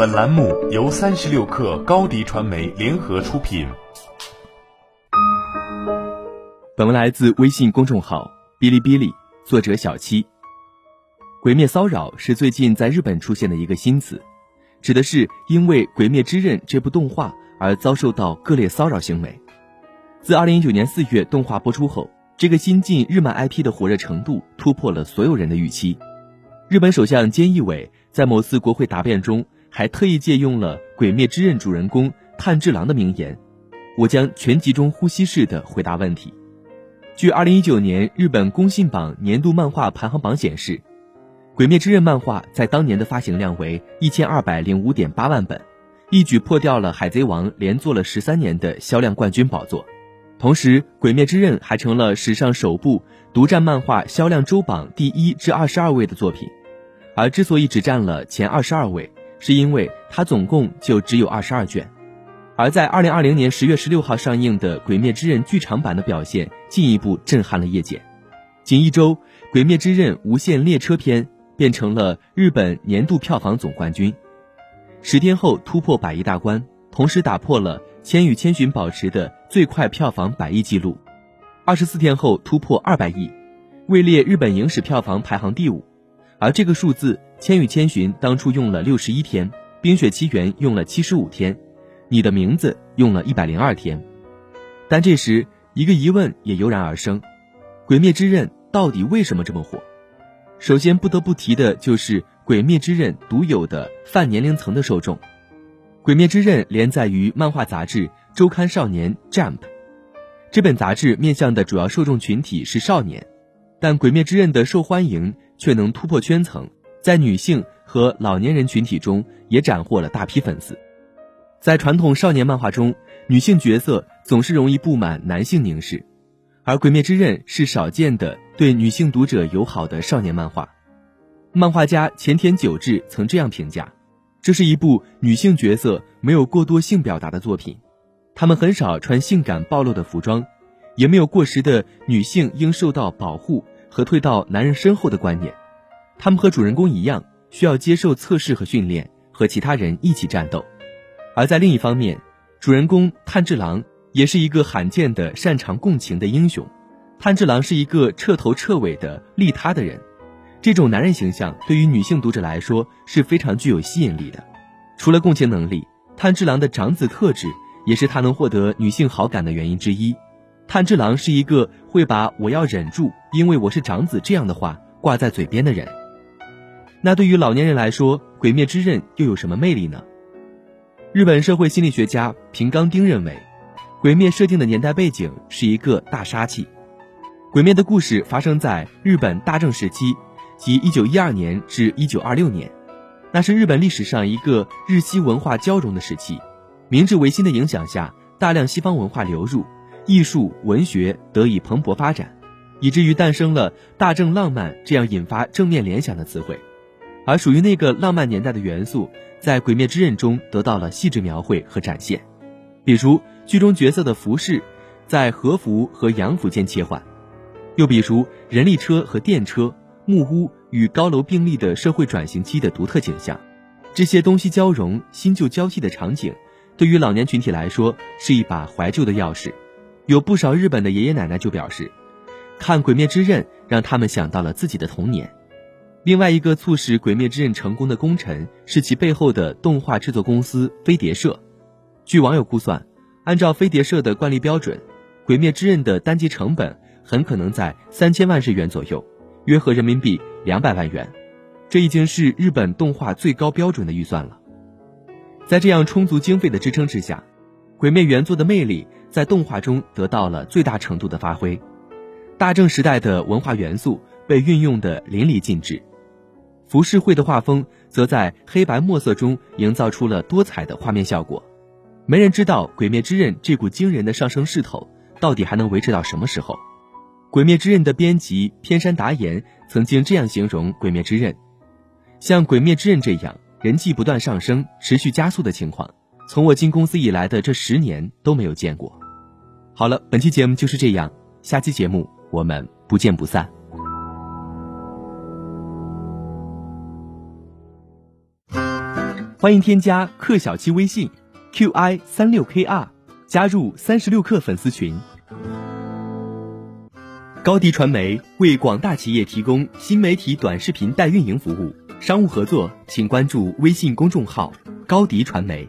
本栏目由三十六氪高低传媒联合出品。本文来自微信公众号哔哩哔哩，作者小七。鬼灭骚扰是最近在日本出现的一个新词，指的是因为《鬼灭之刃》这部动画而遭受到各类骚扰行为。自二零一九年四月动画播出后，这个新晋日漫 IP 的火热程度突破了所有人的预期。日本首相菅义伟在某次国会答辩中，还特意借用了《鬼灭之刃》主人公炭治郎的名言：“我将全集中呼吸式的回答问题。”据二零一九年日本公信榜年度漫画排行榜显示。《鬼灭之刃》漫画在当年的发行量为一千二百零五点八万本，一举破掉了《海贼王》连做了十三年的销量冠军宝座。同时，《鬼灭之刃》还成了史上首部独占漫画销量周榜第一至二十二位的作品。而之所以只占了前二十二位，是因为它总共就只有二十二卷。而在二零二零年十月十六号上映的《鬼灭之刃》剧场版的表现，进一步震撼了业界。仅一周，《鬼灭之刃：无限列车篇》。变成了日本年度票房总冠军，十天后突破百亿大关，同时打破了《千与千寻》保持的最快票房百亿纪录，二十四天后突破二百亿，位列日本影史票房排行第五。而这个数字，《千与千寻》当初用了六十一天，《冰雪奇缘》用了七十五天，《你的名字》用了一百零二天。但这时，一个疑问也油然而生：《鬼灭之刃》到底为什么这么火？首先不得不提的就是《鬼灭之刃》独有的泛年龄层的受众，《鬼灭之刃》连载于漫画杂志周刊少年 Jump，这本杂志面向的主要受众群体是少年，但《鬼灭之刃》的受欢迎却能突破圈层，在女性和老年人群体中也斩获了大批粉丝。在传统少年漫画中，女性角色总是容易布满男性凝视。而《鬼灭之刃》是少见的对女性读者友好的少年漫画，漫画家前田久志曾这样评价：这是一部女性角色没有过多性表达的作品，她们很少穿性感暴露的服装，也没有过时的女性应受到保护和退到男人身后的观念，他们和主人公一样需要接受测试和训练，和其他人一起战斗。而在另一方面，主人公炭治郎。也是一个罕见的擅长共情的英雄，炭治郎是一个彻头彻尾的利他的人，这种男人形象对于女性读者来说是非常具有吸引力的。除了共情能力，炭治郎的长子特质也是他能获得女性好感的原因之一。炭治郎是一个会把“我要忍住，因为我是长子”这样的话挂在嘴边的人。那对于老年人来说，《鬼灭之刃》又有什么魅力呢？日本社会心理学家平冈丁认为。鬼灭设定的年代背景是一个大杀器，鬼灭的故事发生在日本大正时期，即一九一二年至一九二六年，那是日本历史上一个日西文化交融的时期。明治维新的影响下，大量西方文化流入，艺术文学得以蓬勃发展，以至于诞生了大正浪漫这样引发正面联想的词汇。而属于那个浪漫年代的元素，在《鬼灭之刃》中得到了细致描绘和展现，比如。剧中角色的服饰，在和服和洋服间切换，又比如人力车和电车、木屋与高楼并立的社会转型期的独特景象，这些东西交融、新旧交替的场景，对于老年群体来说是一把怀旧的钥匙。有不少日本的爷爷奶奶就表示，看《鬼灭之刃》让他们想到了自己的童年。另外一个促使《鬼灭之刃》成功的功臣是其背后的动画制作公司飞碟社。据网友估算。按照飞碟社的惯例标准，《鬼灭之刃》的单集成本很可能在三千万日元左右，约合人民币两百万元，这已经是日本动画最高标准的预算了。在这样充足经费的支撑之下，《鬼灭》原作的魅力在动画中得到了最大程度的发挥，大正时代的文化元素被运用的淋漓尽致，浮世绘的画风则在黑白墨色中营造出了多彩的画面效果。没人知道《鬼灭之刃》这股惊人的上升势头到底还能维持到什么时候。《鬼灭之刃》的编辑偏山达言曾经这样形容《鬼灭之刃》：像《鬼灭之刃》这样人气不断上升、持续加速的情况，从我进公司以来的这十年都没有见过。好了，本期节目就是这样，下期节目我们不见不散。欢迎添加克小七微信 qi 三六 kr，加入三十六氪粉丝群。高迪传媒为广大企业提供新媒体短视频代运营服务，商务合作请关注微信公众号高迪传媒。